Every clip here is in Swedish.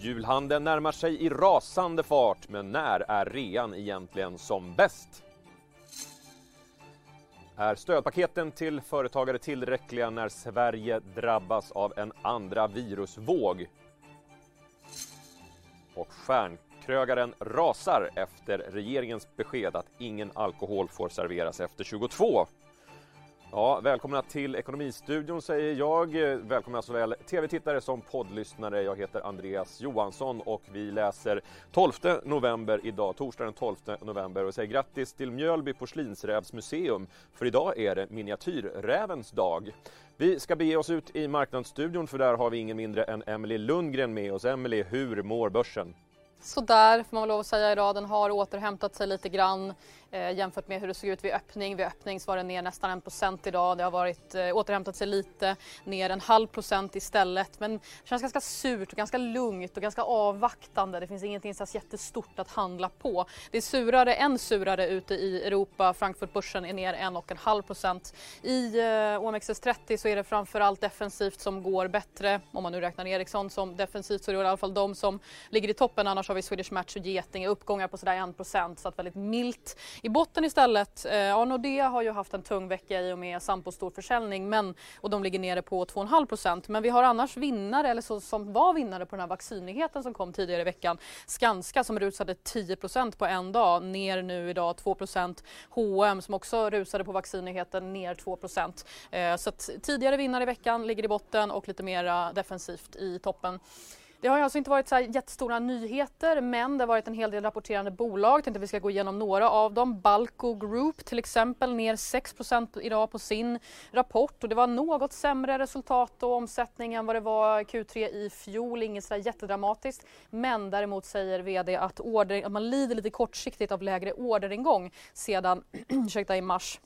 Julhandeln närmar sig i rasande fart, men när är rean egentligen som bäst? Är stödpaketen till företagare tillräckliga när Sverige drabbas av en andra virusvåg? Och stjärnkrögaren rasar efter regeringens besked att ingen alkohol får serveras efter 22. Ja, välkomna till Ekonomistudion säger jag. Välkomna såväl tv-tittare som poddlyssnare. Jag heter Andreas Johansson och vi läser 12 november idag, torsdag den 12 november och säger grattis till Mjölby porslinsrävsmuseum för idag är det miniatyrrävens dag. Vi ska bege oss ut i Marknadsstudion för där har vi ingen mindre än Emelie Lundgren med oss. Emelie, hur mår börsen? Sådär får man lov att säga idag. Den har återhämtat sig lite grann eh, jämfört med hur det såg ut vid öppning. Vid öppning så var den ner nästan en procent idag. Det har varit, eh, återhämtat sig lite, ner en halv procent istället. Men det känns ganska surt och ganska lugnt och ganska avvaktande. Det finns ingenting så jättestort att handla på. Det är surare, än surare ute i Europa. Frankfurtbörsen är ner en och en halv procent. I eh, OMXS30 så är det framförallt defensivt som går bättre. Om man nu räknar Ericsson som defensivt så är det i alla fall de som ligger i toppen. Annars har vi Swedish Match och Getinge uppgångar på sådär 1 procent så att väldigt milt. I botten istället, eh, ja Nordea har ju haft en tung vecka i och med Sampos storförsäljning men, och de ligger nere på 2,5 %. Men vi har annars vinnare, eller så, som var vinnare på den här vaccinnyheten som kom tidigare i veckan. Skanska som rusade 10 % på en dag, ner nu idag 2 %. H&M som också rusade på vaccinnyheten, ner 2 %. Eh, så att tidigare vinnare i veckan ligger i botten och lite mer defensivt i toppen. Det har alltså inte varit så här jättestora nyheter men det har varit en hel del rapporterande bolag. Jag tänkte att vi ska gå igenom några av dem. Balco Group till exempel ner 6% idag på sin rapport och det var något sämre resultat och omsättning än vad det var Q3 i fjol. Inget så jättedramatiskt. Men däremot säger VD att, order, att man lider lite kortsiktigt av lägre orderingång sedan ursäkta, i mars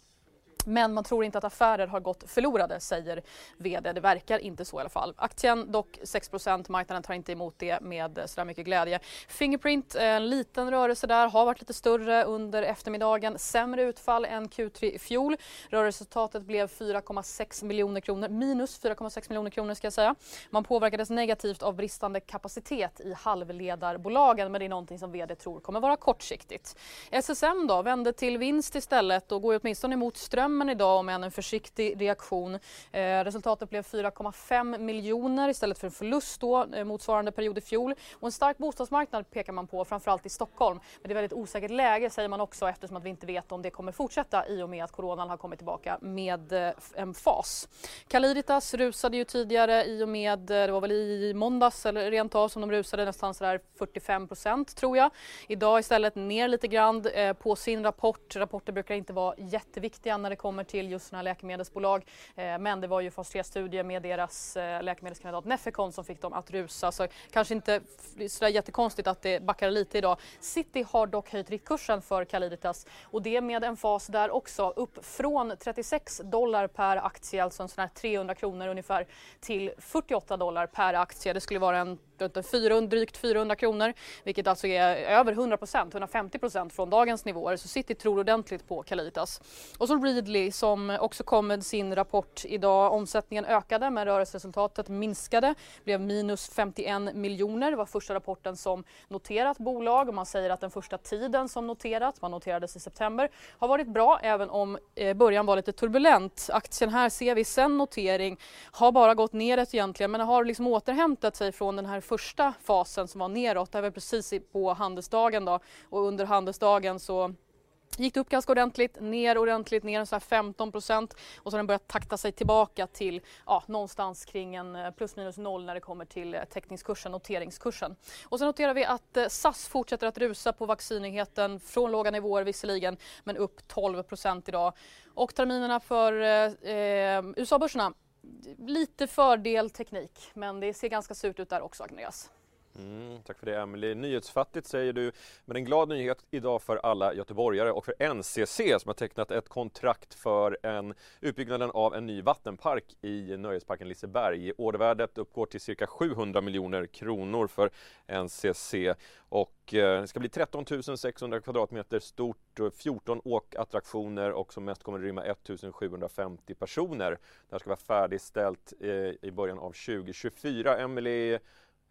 men man tror inte att affärer har gått förlorade, säger VD. Det verkar inte så i alla fall. Aktien dock 6% marknaden tar inte emot det med så mycket glädje. Fingerprint, en liten rörelse där, har varit lite större under eftermiddagen. Sämre utfall än Q3 i fjol. Rörelseresultatet blev 4,6 miljoner kronor, minus 4,6 miljoner kronor ska jag säga. Man påverkades negativt av bristande kapacitet i halvledarbolagen men det är någonting som VD tror kommer vara kortsiktigt. SSM då vände till vinst istället och går åtminstone emot ström stämmen idag om än en försiktig reaktion. Eh, resultatet blev 4,5 miljoner istället för en förlust då, eh, motsvarande period i fjol. Och en stark bostadsmarknad pekar man på, framförallt i Stockholm. Men det är väldigt osäkert läge säger man också eftersom att vi inte vet om det kommer fortsätta i och med att coronan har kommit tillbaka med eh, en fas. Caliditas rusade ju tidigare i och med, eh, det var väl i måndags eller rent av som de rusade nästan sådär 45 procent tror jag. Idag istället ner lite grann eh, på sin rapport. Rapporter brukar inte vara jätteviktiga när det kommer till just sådana här läkemedelsbolag. Eh, men det var ju fas 3-studie med deras eh, läkemedelskandidat Nefecon som fick dem att rusa. Så kanske inte så jättekonstigt att det backar lite idag. City har dock höjt riktkursen för Caliditas och det med en fas där också upp från 36 dollar per aktie, alltså en sån här 300 kronor ungefär, till 48 dollar per aktie. Det skulle vara en drygt 400 kronor, vilket alltså är över 100% 150% från dagens nivåer. Så City tror ordentligt på Calitas. Och så Readly som också kom med sin rapport idag. Omsättningen ökade men rörelseresultatet minskade, blev minus 51 miljoner. Det var första rapporten som noterat bolag och man säger att den första tiden som noterat, man noterades i september, har varit bra även om eh, början var lite turbulent. Aktien här ser vi sen notering har bara gått neråt egentligen men har liksom återhämtat sig från den här första fasen som var neråt. Det var precis på handelsdagen då och under handelsdagen så gick det upp ganska ordentligt, ner ordentligt, ner så 15 procent och så har den börjat takta sig tillbaka till ja, någonstans kring en eh, plus minus noll när det kommer till eh, teckningskursen, noteringskursen. Och så noterar vi att eh, SAS fortsätter att rusa på vaccinnyheten från låga nivåer visserligen, men upp 12 procent idag. Och terminerna för eh, USA-börserna lite fördel teknik, men det ser ganska surt ut där också, Agnes. Mm, tack för det Emelie. Nyhetsfattigt säger du, men en glad nyhet idag för alla göteborgare och för NCC som har tecknat ett kontrakt för en utbyggnaden av en ny vattenpark i nöjesparken Liseberg. Ordervärdet uppgår till cirka 700 miljoner kronor för NCC och eh, det ska bli 13 600 kvadratmeter stort, eh, 14 åkattraktioner och som mest kommer det rymma 1750 personer. Det här ska vara färdigställt eh, i början av 2024. Emelie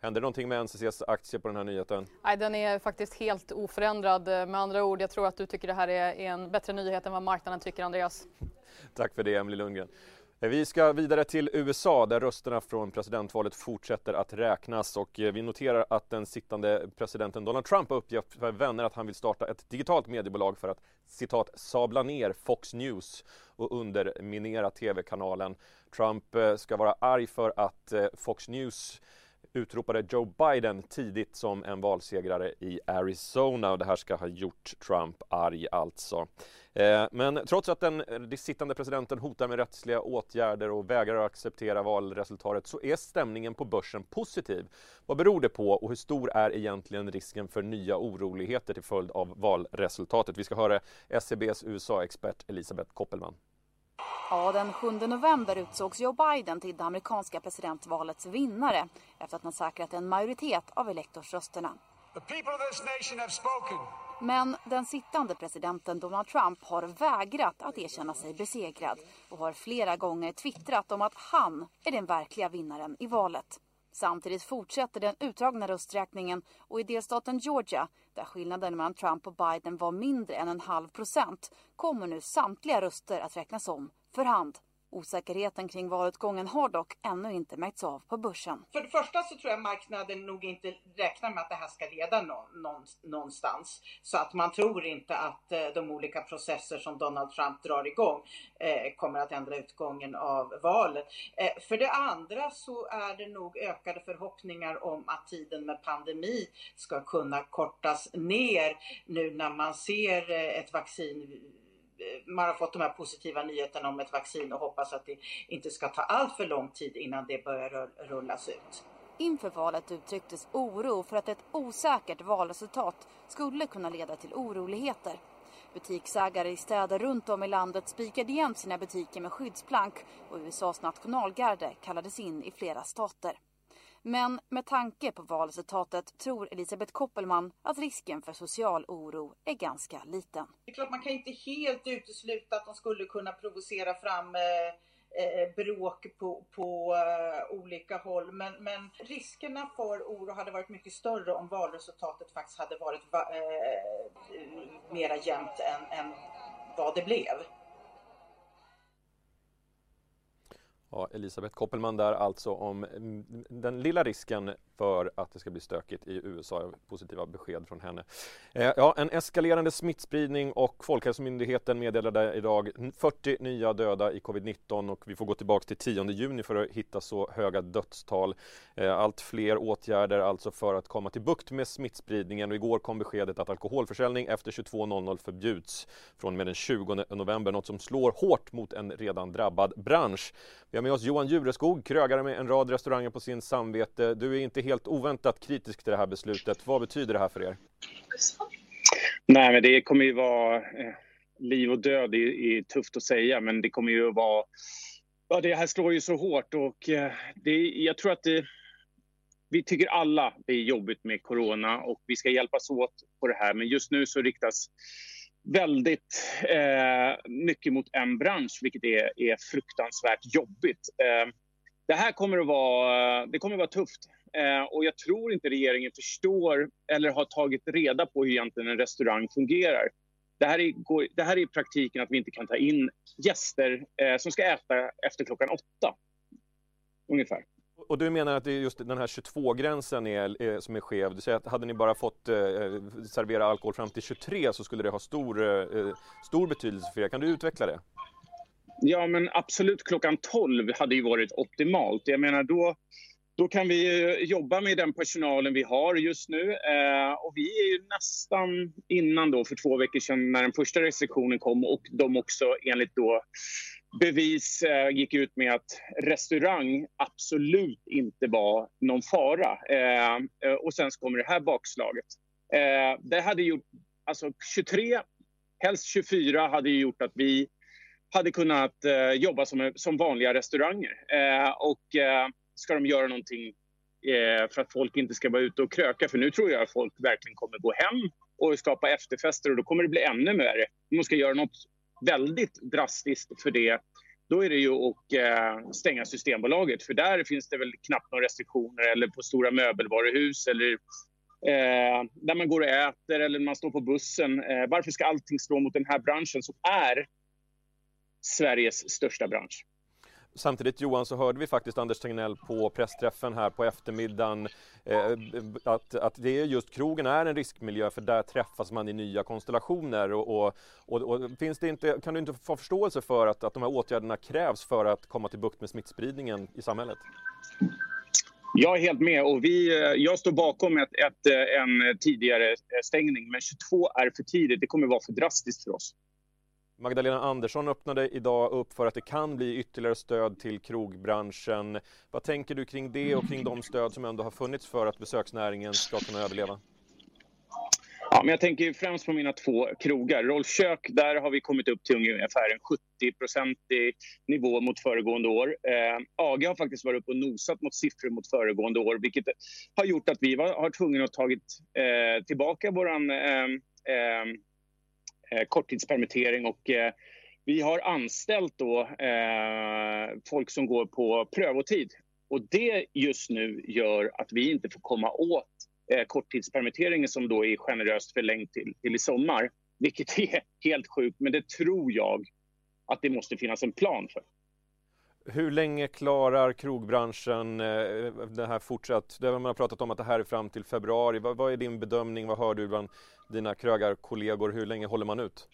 Händer någonting med NCCs aktie på den här nyheten? Nej, den är faktiskt helt oförändrad. Med andra ord, jag tror att du tycker det här är en bättre nyhet än vad marknaden tycker, Andreas. Tack för det, Emily Lundgren. Vi ska vidare till USA där rösterna från presidentvalet fortsätter att räknas och vi noterar att den sittande presidenten Donald Trump har uppgett för vänner att han vill starta ett digitalt mediebolag för att citat sabla ner Fox News och underminera tv-kanalen. Trump eh, ska vara arg för att eh, Fox News utropade Joe Biden tidigt som en valsegrare i Arizona och det här ska ha gjort Trump arg alltså. Eh, men trots att den, den sittande presidenten hotar med rättsliga åtgärder och vägrar att acceptera valresultatet så är stämningen på börsen positiv. Vad beror det på och hur stor är egentligen risken för nya oroligheter till följd av valresultatet? Vi ska höra SCBs USA-expert Elisabeth Koppelman. Ja, den 7 november utsågs Joe Biden till det amerikanska presidentvalets vinnare efter att han säkrat en majoritet av elektorsrösterna. Men den sittande presidenten Donald Trump har vägrat att erkänna sig besegrad och har flera gånger twittrat om att han är den verkliga vinnaren i valet. Samtidigt fortsätter den utdragna rösträkningen och i delstaten Georgia, där skillnaden mellan Trump och Biden var mindre än en halv procent, kommer nu samtliga röster att räknas om för hand. Osäkerheten kring valutgången har dock ännu inte märkts av på börsen. För det första så tror jag marknaden nog inte räknar med att det här ska leda någonstans. Så att man tror inte att eh, de olika processer som Donald Trump drar igång eh, kommer att ändra utgången av valet. Eh, för det andra så är det nog ökade förhoppningar om att tiden med pandemi ska kunna kortas ner nu när man ser ett vaccin man har fått de här positiva nyheterna om ett vaccin och hoppas att det inte ska ta allt för lång tid innan det börjar rullas ut. Inför valet uttrycktes oro för att ett osäkert valresultat skulle kunna leda till oroligheter. Butiksägare i städer runt om i landet spikade igen sina butiker med skyddsplank och USAs nationalgarde kallades in i flera stater. Men med tanke på valresultatet tror Elisabeth Koppelman att risken för social oro är ganska liten. Det är klart man kan inte helt utesluta att de skulle kunna provocera fram eh, eh bråk på, på eh, olika håll. Men, men, riskerna för oro hade varit mycket större om valresultatet faktiskt hade varit uh, mera jämnt än, än vad det blev. Ja, Elisabeth Koppelman där alltså om mm, den lilla risken för att det ska bli stökigt i USA. Positiva besked från henne. Eh, ja, en eskalerande smittspridning och Folkhälsomyndigheten meddelade idag 40 nya döda i covid-19 och vi får gå tillbaka till 10 juni för att hitta så höga dödstal. Eh, allt fler åtgärder alltså för att komma till bukt med smittspridningen och igår kom beskedet att alkoholförsäljning efter 22.00 förbjuds från och med den 20 november, något som slår hårt mot en redan drabbad bransch. Vi har med oss Johan Jureskog, krögare med en rad restauranger på sin samvete. Du är inte helt helt oväntat kritisk till det här beslutet. Vad betyder det här för er? Nej, men det kommer ju vara eh, liv och död. Det är, tufft att säga, men det kommer ju att vara... Ja, det här slår ju så hårt och eh, det, jag tror att det, vi tycker alla det är jobbigt med corona och vi ska hjälpas åt på det här. Men just nu så riktas väldigt eh, mycket mot en bransch, vilket är, är fruktansvärt jobbigt. Eh, det här kommer att vara, det kommer att vara tufft. Eh, och jag tror inte regeringen förstår eller har tagit reda på hur egentligen en restaurang fungerar. Det här är, det här är i praktiken att vi inte kan ta in gäster eh, som ska äta efter klockan åtta. Ungefär. Och du menar att det är just den här 22-gränsen är, är, som är skev? Du säger att hade ni bara fått eh, servera alkohol fram till 23 så skulle det ha stor, eh, stor betydelse för er. Kan du utveckla det? Ja, men absolut klockan 12 hade ju varit optimalt. Jag menar då, då kan vi jobba med den personalen vi har just nu. Eh, och vi är ju nästan innan då för två veckor sedan när den första restriktionen kom och de också enligt då bevis eh, gick ut med att restaurang absolut inte var någon fara. Eh, eh och sen så kommer det här bakslaget. Eh, det hade gjort, alltså 23, helst 24 hade gjort att vi hade kunnat eh, jobba som, som vanliga restauranger. Eh, och eh, ska de göra någonting eh, för att folk inte ska vara ute och kröka, för nu tror jag att folk verkligen kommer gå hem och skapa efterfester och då kommer det bli ännu värre. De ska göra något väldigt drastiskt för det, då är det ju att eh, stänga Systembolaget. För där finns det väl knappt några restriktioner eller på stora möbelvaruhus eller eh, där man går och äter eller man står på bussen. Eh, varför ska allting slå mot den här branschen som är Sveriges största bransch? Samtidigt Johan så hörde vi faktiskt Anders Tegnell på pressträffen här på eftermiddagen eh, att, att det är just krogen är en riskmiljö för där träffas man i nya konstellationer och, och, och, och, finns det inte, kan du inte få förståelse för att, att de här åtgärderna krävs för att komma till bukt med smittspridningen i samhället? Jag är helt med och vi, eh, jag står bakom ett, ett, eh, en tidigare stängning men 22 är för tidigt, det kommer vara för drastiskt för oss. Magdalena Andersson öppnade idag upp för att det kan bli ytterligare stöd till krogbranschen. Vad tänker du kring det och kring de stöd som ändå har funnits för att besöksnäringen ska kunna överleva? Ja, men jag tänker främst på mina två krogar. Rolf Kök, där har vi kommit upp till ungefär en 70-procentig nivå mot föregående år. Eh, AG har faktiskt varit uppe och nosat mot siffror mot föregående år vilket har gjort att vi var, har tvungna att tagit eh, tillbaka vår eh eh, Eh, korttidspermittering och eh, vi har anställt då eh, folk som går på prövotid. Och det just nu gör att vi inte får komma åt eh, korttidspermitteringen som då är generöst förlängd till, till i sommar. Vilket är helt sjukt, men det tror jag att det måste finnas en plan för. Hur länge klarar krogbranschen eh, det här fortsatt? Det har pratat om att det här är fram till februari. Vad, är din bedömning? Vad hör du bland dina krögarkollegor? Hur länge håller man ut?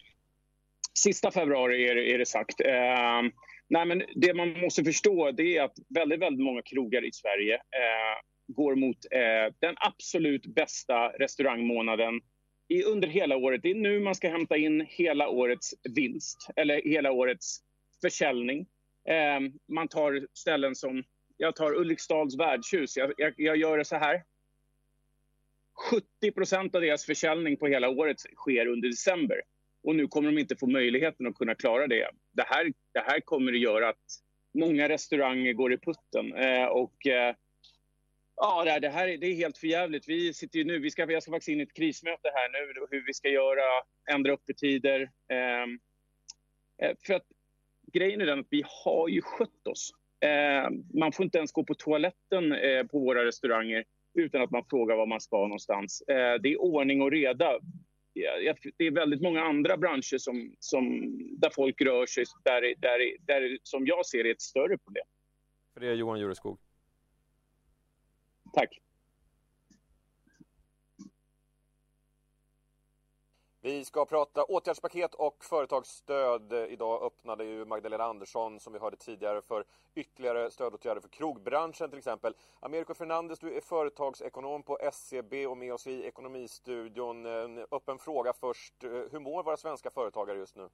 Sista februari är, är det sagt. Eh, nej men det man måste förstå det är att väldigt, väldigt många krogar i Sverige eh, går mot eh, den absolut bästa restaurangmånaden i, under hela året. Det är nu man ska hämta in hela årets vinst eller hela årets försäljning. Eh, man tar ställen som, jag tar Ulriksdals värdshus, jag, jag, jag gör det så här. 70 procent av deras försäljning på hela året sker under december. Och nu kommer de inte få möjligheten att kunna klara det. Det här, det här kommer att göra att många restauranger går i putten. Eh, och eh, ja, det här det är helt förjävligt. Vi sitter ju nu, vi ska, jag ska faktiskt in i ett krismöte här nu, hur vi ska göra, ändra öppettider. Ehm, eh, för att grejen är den att vi har ju skött oss. Eh, man får inte ens gå på toaletten eh, på våra restauranger utan att man frågar var man ska någonstans. Eh, det är ordning och reda. Det är väldigt många andra branscher som, som, där folk rör sig där, där, där som jag ser är ett större problem. För det är Johan Jureskog. Tack. Vi ska prata åtgärdspaket och företagsstöd. Idag öppnade ju Magdalena Andersson, som vi hörde tidigare, för ytterligare stödåtgärder för krogbranschen till exempel. Americo Fernandes, du är företagsekonom på SCB och med oss i Ekonomistudion. En öppen fråga först. Hur mår våra svenska företagare just nu?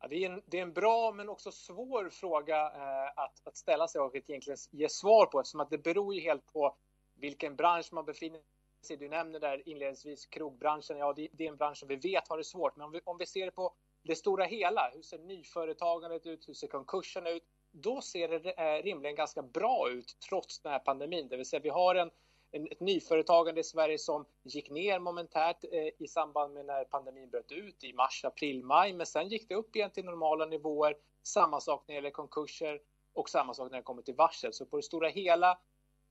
Ja, det, är en, det är en bra men också svår fråga eh, att, att ställa sig och egentligen ge svar på eftersom att det beror ju helt på vilken bransch man befinner sig sig du nämner där inledningsvis krogbranschen. Ja, det, det, är en bransch som vi vet har det svårt. Men om vi, om vi ser det på det stora hela, hur ser nyföretagandet ut? Hur ser konkursen ut? Då ser det eh, rimligen ganska bra ut trots den här pandemin. Det vill säga vi har en, en ett nyföretagande i Sverige som gick ner momentärt eh, i samband med när pandemin bröt ut i mars, april, maj. Men sen gick det upp igen till normala nivåer. Samma sak när det gäller konkurser och samma sak när det kommer till varsel. Så på det stora hela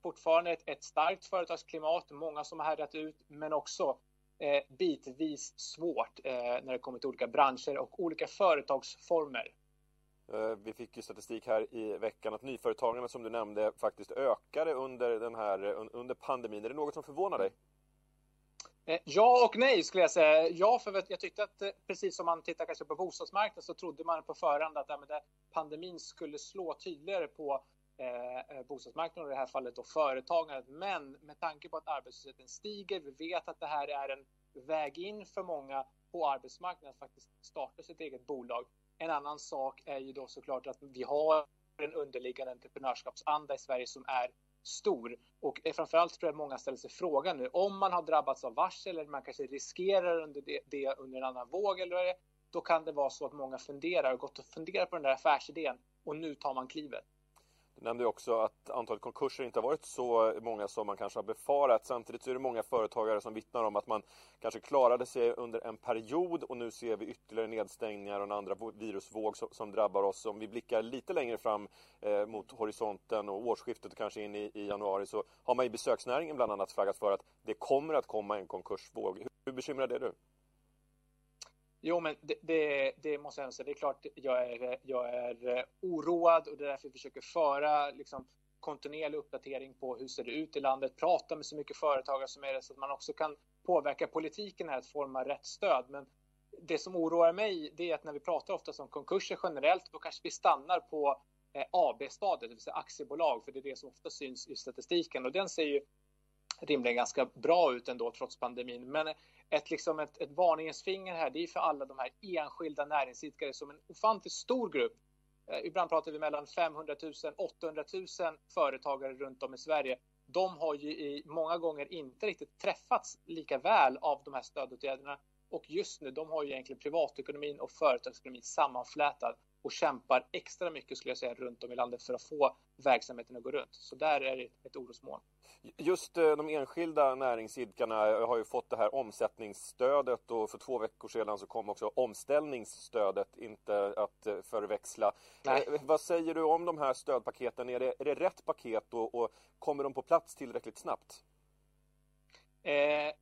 fortfarande ett, ett starkt företagsklimat, många som har härdat ut, men också eh, bitvis svårt eh, när det kommer till olika branscher och olika företagsformer. Eh, vi fick ju statistik här i veckan att nyföretagandet som du nämnde faktiskt ökade under, den här, under pandemin. Är det något som förvånar dig? Eh, ja och nej skulle jag säga. Ja, för jag tyckte att eh, precis som man tittar kanske på bostadsmarknaden så trodde man på förhand att ja, pandemin skulle slå tydligare på Eh, eh, bostadsmarknaden och i det här fallet då företagandet. Men med tanke på att arbetslösheten stiger, vi vet att det här är en väg in för många på arbetsmarknaden att faktiskt starta sitt eget bolag. En annan sak är ju då såklart att vi har en underliggande entreprenörskapsanda i Sverige som är stor. Och framförallt tror jag att många ställer sig frågan nu om man har drabbats av varsel eller man kanske riskerar under det, det under en annan våg eller det, då kan det vara så att många funderar och gått och funderat på den där affärsidén och nu tar man klivet. Du nämnde också att antalet konkurser inte har varit så många som man kanske har befarat. Samtidigt är det många företagare som vittnar om att man kanske klarade sig under en period och nu ser vi ytterligare nedstängningar och en andra virusvåg som, som drabbar oss. Om vi blickar lite längre fram eh, mot horisonten och årsskiftet och kanske in i, i, januari så har man i besöksnäringen bland annat flaggat för att det kommer att komma en konkursvåg. Hur, hur bekymrad är du? Jo, men det, det, det, måste jag säga. Det är klart jag är, jag är eh, oroad och det är därför vi försöker föra liksom, kontinuerlig uppdatering på hur ser det ut i landet, prata med så mycket företagare som möjligt, så att man också kan påverka politiken här att forma rätt stöd. Men det som oroar mig det är att när vi pratar ofta om konkurser generellt då kanske vi stannar på eh, AB-stadiet, det vill säga aktiebolag, för det är det som ofta syns i statistiken och den ser ju rimligen ganska bra ut ändå trots pandemin. Men ett, liksom ett, ett varningens finger här, det är för alla de här enskilda näringsidkare som en ofantligt stor grupp. Eh, ibland pratar vi mellan 500 000 800 000 företagare runt om i Sverige. De har ju i, många gånger inte riktigt träffats lika väl av de här stödåtgärderna och just nu, de har ju egentligen privatekonomin och företagsekonomin sammanflätad och kämpar extra mycket skulle jag säga runt om i landet för att få verksamheten att gå runt. Så där är det ett orosmoln. Just eh, de enskilda näringsidkarna har ju fått det här omsättningsstödet och för två veckor sedan så kom också omställningsstödet, inte att eh, förväxla. Nej. Eh, vad säger du om de här stödpaketen? Är det, är det rätt paket och, och kommer de på plats tillräckligt snabbt? Eh,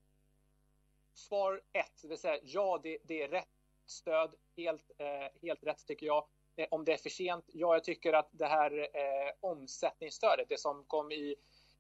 svar ett, det vill säga ja, det, det är rätt stöd. Helt, eh, helt rätt tycker jag. Eh, om det är för sent? Ja, jag tycker att det här eh, omsättningsstödet, det som kom i,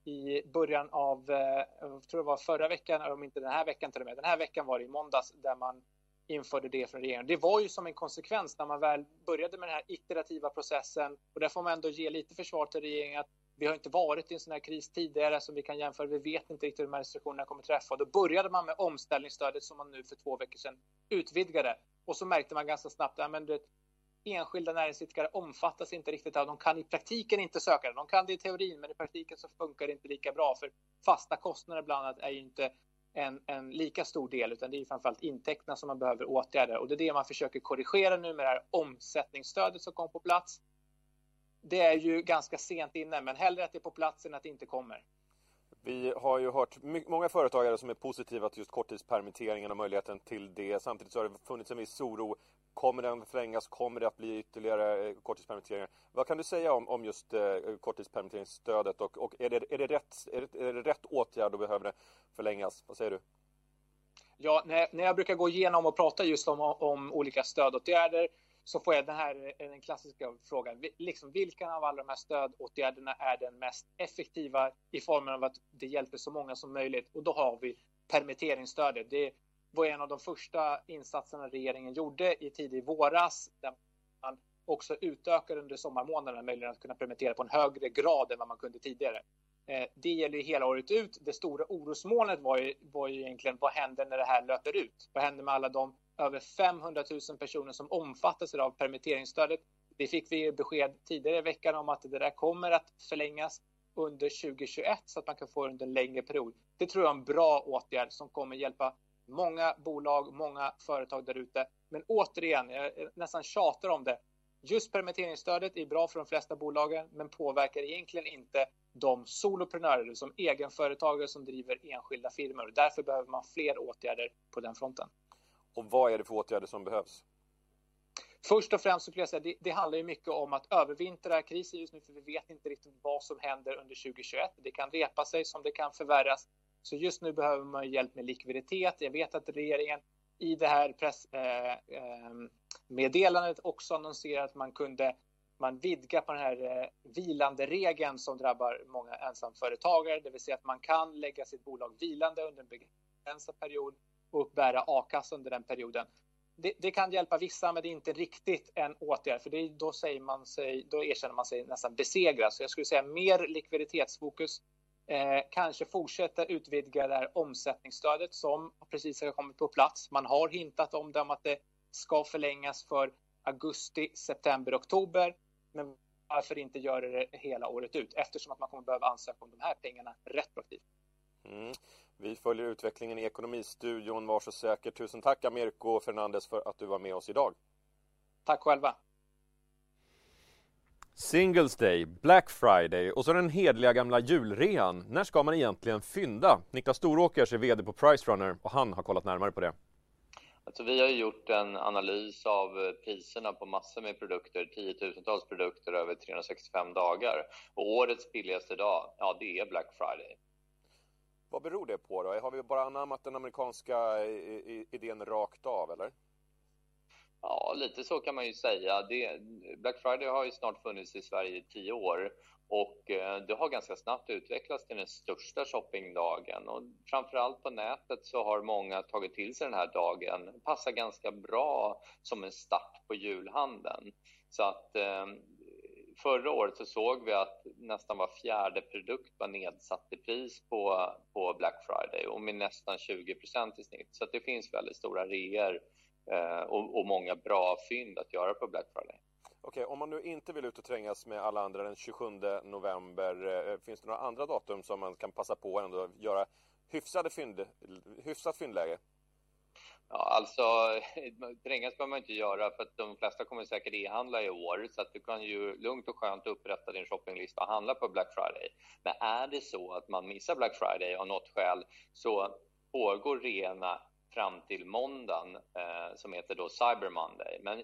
i början av, eh, jag tror det var förra veckan, om inte den här veckan till och med. Den här veckan var det i måndags där man införde det från regeringen. Det var ju som en konsekvens när man väl började med den här iterativa processen och där får man ändå ge lite försvar till regeringen att vi har inte varit i en sån här kris tidigare som vi kan jämföra. Vi vet inte riktigt hur de här restriktionerna kommer träffa. Då började man med omställningsstödet som man nu för två veckor sedan utvidgade. Och så märkte man ganska snabbt att ja, enskilda näringsidkare omfattas inte riktigt av. De kan i praktiken inte söka det. De kan det i teorin, men i praktiken så funkar det inte lika bra. För fasta kostnader bland annat är ju inte en, en lika stor del, utan det är framförallt intäkterna som man behöver åtgärda. Och det är det man försöker korrigera nu med det här omsättningsstödet som kom på plats det är ju ganska sent inne, men hellre att det är på plats än att det inte kommer. Vi har ju hört många företagare som är positiva till just korttidspermitteringen och möjligheten till det. Samtidigt så har det funnits en viss oro. Kommer den förlängas? Kommer det att bli ytterligare eh, korttidspermitteringar? Vad kan du säga om, om just eh, korttidspermitteringsstödet och, och är, det, är, det rätt, är, det, är det rätt åtgärd och behöver det förlängas? Vad säger du? Ja, när, när jag brukar gå igenom och prata just om, om olika stödåtgärder så får jag den här eh, den klassiska frågan. Liksom, vilken av alla de här stödåtgärderna är den mest effektiva i formen av att det hjälper så många som möjligt? Och då har vi permitteringsstödet. Det var en av de första insatserna regeringen gjorde i tidig våras där man också utökade under sommarmånaderna möjligheten att kunna permittera på en högre grad än vad man kunde tidigare. Eh, det gäller ju hela året ut. Det stora orosmolnet var ju, var ju egentligen vad händer när det här löper ut? Vad händer med alla de över 500 000 personer som omfattas av permitteringsstödet. Det fick vi besked tidigare i veckan om att det där kommer att förlängas under 2021 så att man kan få det under en längre period. Det tror jag är en bra åtgärd som kommer hjälpa många bolag, många företag där ute. Men återigen, jag nästan tjatar om det. Just permitteringsstödet är bra för de flesta bolagen men påverkar egentligen inte de soloprenörer som egenföretagare som driver enskilda firmor. Därför behöver man fler åtgärder på den fronten. Och vad är det för åtgärder som behövs? Först och främst skulle jag säga det, det handlar ju mycket om att övervintra krisen just nu för vi vet inte riktigt vad som händer under 2021. Det kan repa sig som det kan förvärras. Så just nu behöver man hjälp med likviditet. Jag vet att regeringen i det här pressmeddelandet eh, eh, också annonserar att man kunde man vidgar på den här eh, vilande regeln som drabbar många ensamföretagare, det vill säga att man kan lägga sitt bolag vilande under en begränsad period och uppbära a-kassa under den perioden. Det, det, kan hjälpa vissa, men det är inte riktigt en åtgärd, för det, då, säger man sig, då erkänner man sig nästan besegrad. Så jag skulle säga mer likviditetsfokus, eh, kanske fortsätta utvidga det här omsättningsstödet som precis har kommit på plats. Man har hintat om det, om att det ska förlängas för augusti, september, oktober. Men varför inte göra det hela året ut eftersom att man kommer behöva ansöka om de här pengarna retroaktivt. Mm. Vi följer utvecklingen i Ekonomistudion, var så säker. Tusen tack Americo Fernandes för att du var med oss idag. Tack själva. Singles Day, Black Friday och så den hedliga gamla julrean. När ska man egentligen fynda? Niklas Storåkers är VD på Pricerunner och han har kollat närmare på det. Alltså vi har gjort en analys av priserna på massor med produkter, tiotusentals produkter över 365 dagar. Och årets billigaste dag, ja det är Black Friday. Vad beror det på då? Har vi bara anammat den amerikanska idén rakt av eller? Ja, lite så kan man ju säga. Det, Black Friday har ju snart funnits i Sverige i tio år och eh, det har ganska snabbt utvecklats till den största shoppingdagen. Och framförallt på nätet så har många tagit till sig den här dagen. Passar ganska bra som en start på julhandeln. Så att eh, förra året så såg vi att nästan var fjärde produkt var nedsatt i pris på, på Black Friday och med nästan 20% i snitt. Så det finns väldigt stora reor och, och, många bra fynd att göra på Black Friday. Okej, om man nu inte vill ut och trängas med alla andra den 27 november, eh, finns det några andra datum som man kan passa på att ändå göra hyfsade fynd, hyfsat fyndläge? Ja, alltså trängas behöver man inte göra för att de flesta kommer säkert e-handla i år så att du kan ju lugnt och skönt upprätta din shoppinglista och handla på Black Friday. Men är det så att man missar Black Friday av något skäl så pågår reorna fram till måndagen eh, som heter då Cyber Monday. Men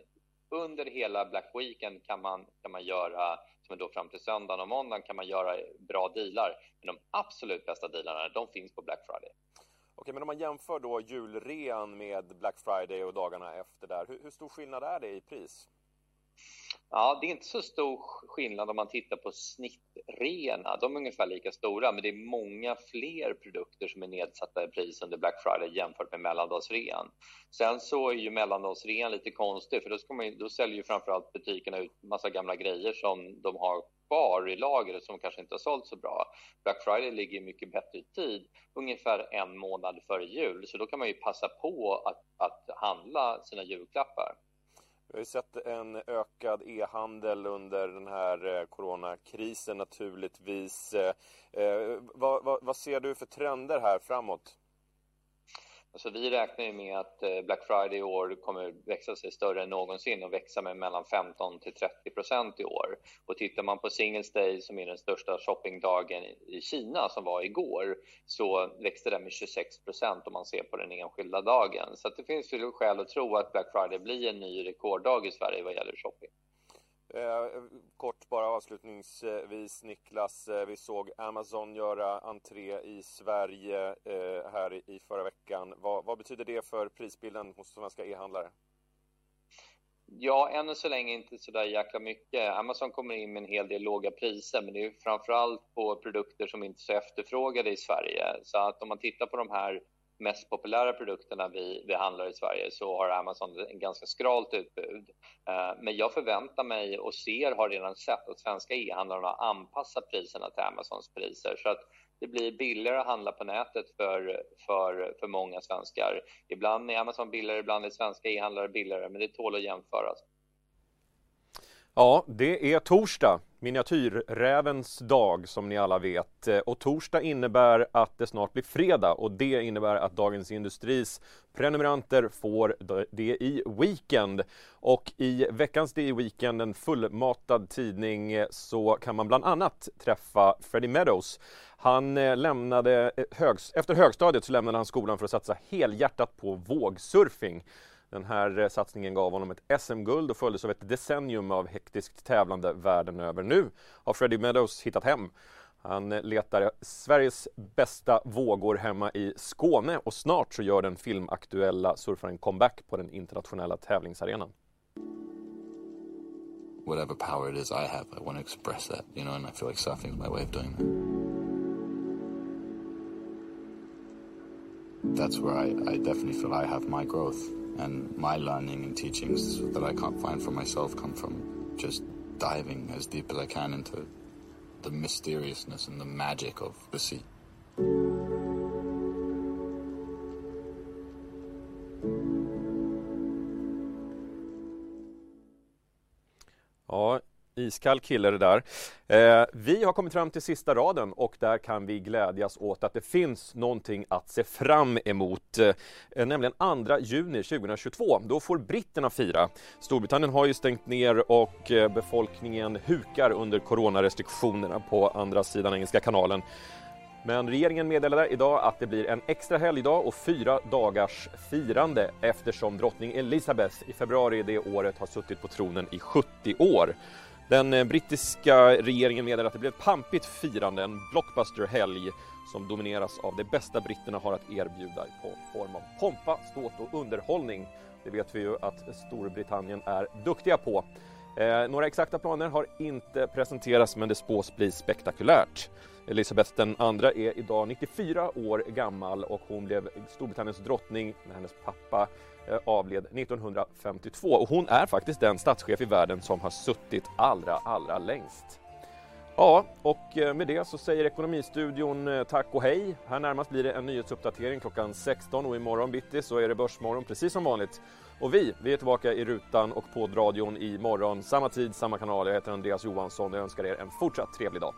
under hela Black Weekend kan man, kan man göra, som är då fram till söndagen och måndagen, kan man göra bra dealar. Men de absolut bästa dealarna, de finns på Black Friday. Okej, men om man jämför då julrean med Black Friday och dagarna efter där, hur, hur stor skillnad är det i pris? Ja, det är inte så stor skillnad om man tittar på snittrena. De är ungefär lika stora, men det är många fler produkter som är nedsatta i pris under Black Friday jämfört med mellandagsrean. Sen så är ju mellandagsrean lite konstig, för då, ska man, då säljer ju framförallt butikerna ut massa gamla grejer som de har kvar i lagret som kanske inte har sålt så bra. Black Friday ligger mycket bättre i tid, ungefär en månad före jul, så då kan man ju passa på att, att handla sina julklappar. Vi har ju sett en ökad e-handel under den här eh, coronakrisen naturligtvis. Eh, eh, vad, vad, vad, ser du för trender här framåt? Alltså vi räknar ju med att eh, Black Friday i år kommer växa sig större än någonsin och växa med mellan 15 till 30 procent i år. Och tittar man på Singles Day som är den största shoppingdagen i Kina som var igår så växte den med 26 procent om man ser på den enskilda dagen. Så det finns ju skäl att tro att Black Friday blir en ny rekorddag i Sverige vad gäller shopping. Eh, kort bara avslutningsvis Niklas, eh, vi såg Amazon göra entré i Sverige eh, här i förra veckan. Vad, vad betyder det för prisbilden hos svenska e-handlare? Ja, ännu så länge inte så där jäkla mycket. Amazon kommer in med en hel del låga priser, men det är framförallt på produkter som inte är så efterfrågade i Sverige. Så att om man tittar på de här mest populära produkterna vi, vi handlar i Sverige så har Amazon en ganska skralt utbud. Eh, men jag förväntar mig och ser, har redan sett att svenska e-handlarna anpassat priserna till Amazons priser så att det blir billigare att handla på nätet för, för, för många svenskar. Ibland är Amazon billigare, ibland är svenska e-handlare billigare, men det tål att jämföras. Ja, det är torsdag, miniatyrrävens dag som ni alla vet. Eh, och torsdag innebär att det snart blir fredag och det innebär att Dagens Industris prenumeranter får det i Weekend. Och i veckans DI Weekend, en fullmatad tidning, eh, så kan man bland annat träffa Freddie Meadows. Han eh, lämnade, högs, efter högstadiet så lämnade han skolan för att satsa helhjärtat på vågsurfing. Den här eh, satsningen gav honom ett SM-guld och följdes av ett decennium av hektiskt tävlande världen över. Nu har Freddie Meadows hittat hem. Han eh, letar Sveriges bästa vågor hemma i Skåne och snart så gör den filmaktuella surfaren comeback på den internationella tävlingsarenan. Whatever power it is I have, I want to express that, you know, and I feel like surfing is my way of doing that. That's where I, I definitely feel I have my growth. And my learning and teachings that I can't find for myself come from just diving as deep as I can into the mysteriousness and the magic of the sea. Iskall kille det där. Eh, vi har kommit fram till sista raden och där kan vi glädjas åt att det finns någonting att se fram emot, eh, nämligen 2 juni 2022. Då får britterna fira. Storbritannien har ju stängt ner och eh, befolkningen hukar under coronarestriktionerna på andra sidan Engelska kanalen. Men regeringen meddelade idag att det blir en extra helgdag och fyra dagars firande eftersom drottning Elizabeth i februari det året har suttit på tronen i 70 år. Den eh, brittiska regeringen meddelade att det blev ett pampigt firande, en blockbusterhelg som domineras av det bästa britterna har att erbjuda på form av pompa, ståt och underhållning. Det vet vi ju att Storbritannien är duktiga på. Eh, några exakta planer har inte presenterats men det spås bli spektakulärt. Elisabeth den andra är idag 94 år gammal och hon blev Storbritanniens drottning när hennes pappa eh, avled 1952 och hon är faktiskt den statschef i världen som har suttit allra, allra längst. Ja, och eh, med det så säger Ekonomistudion eh, tack och hej. Här närmast blir det en nyhetsuppdatering klockan 16 och imorgon bitti så är det Börsmorgon precis som vanligt. Och vi, vi är tillbaka i rutan och på radion imorgon. Samma tid, samma kanal. Jag heter Andreas Johansson och jag önskar er en fortsatt trevlig dag.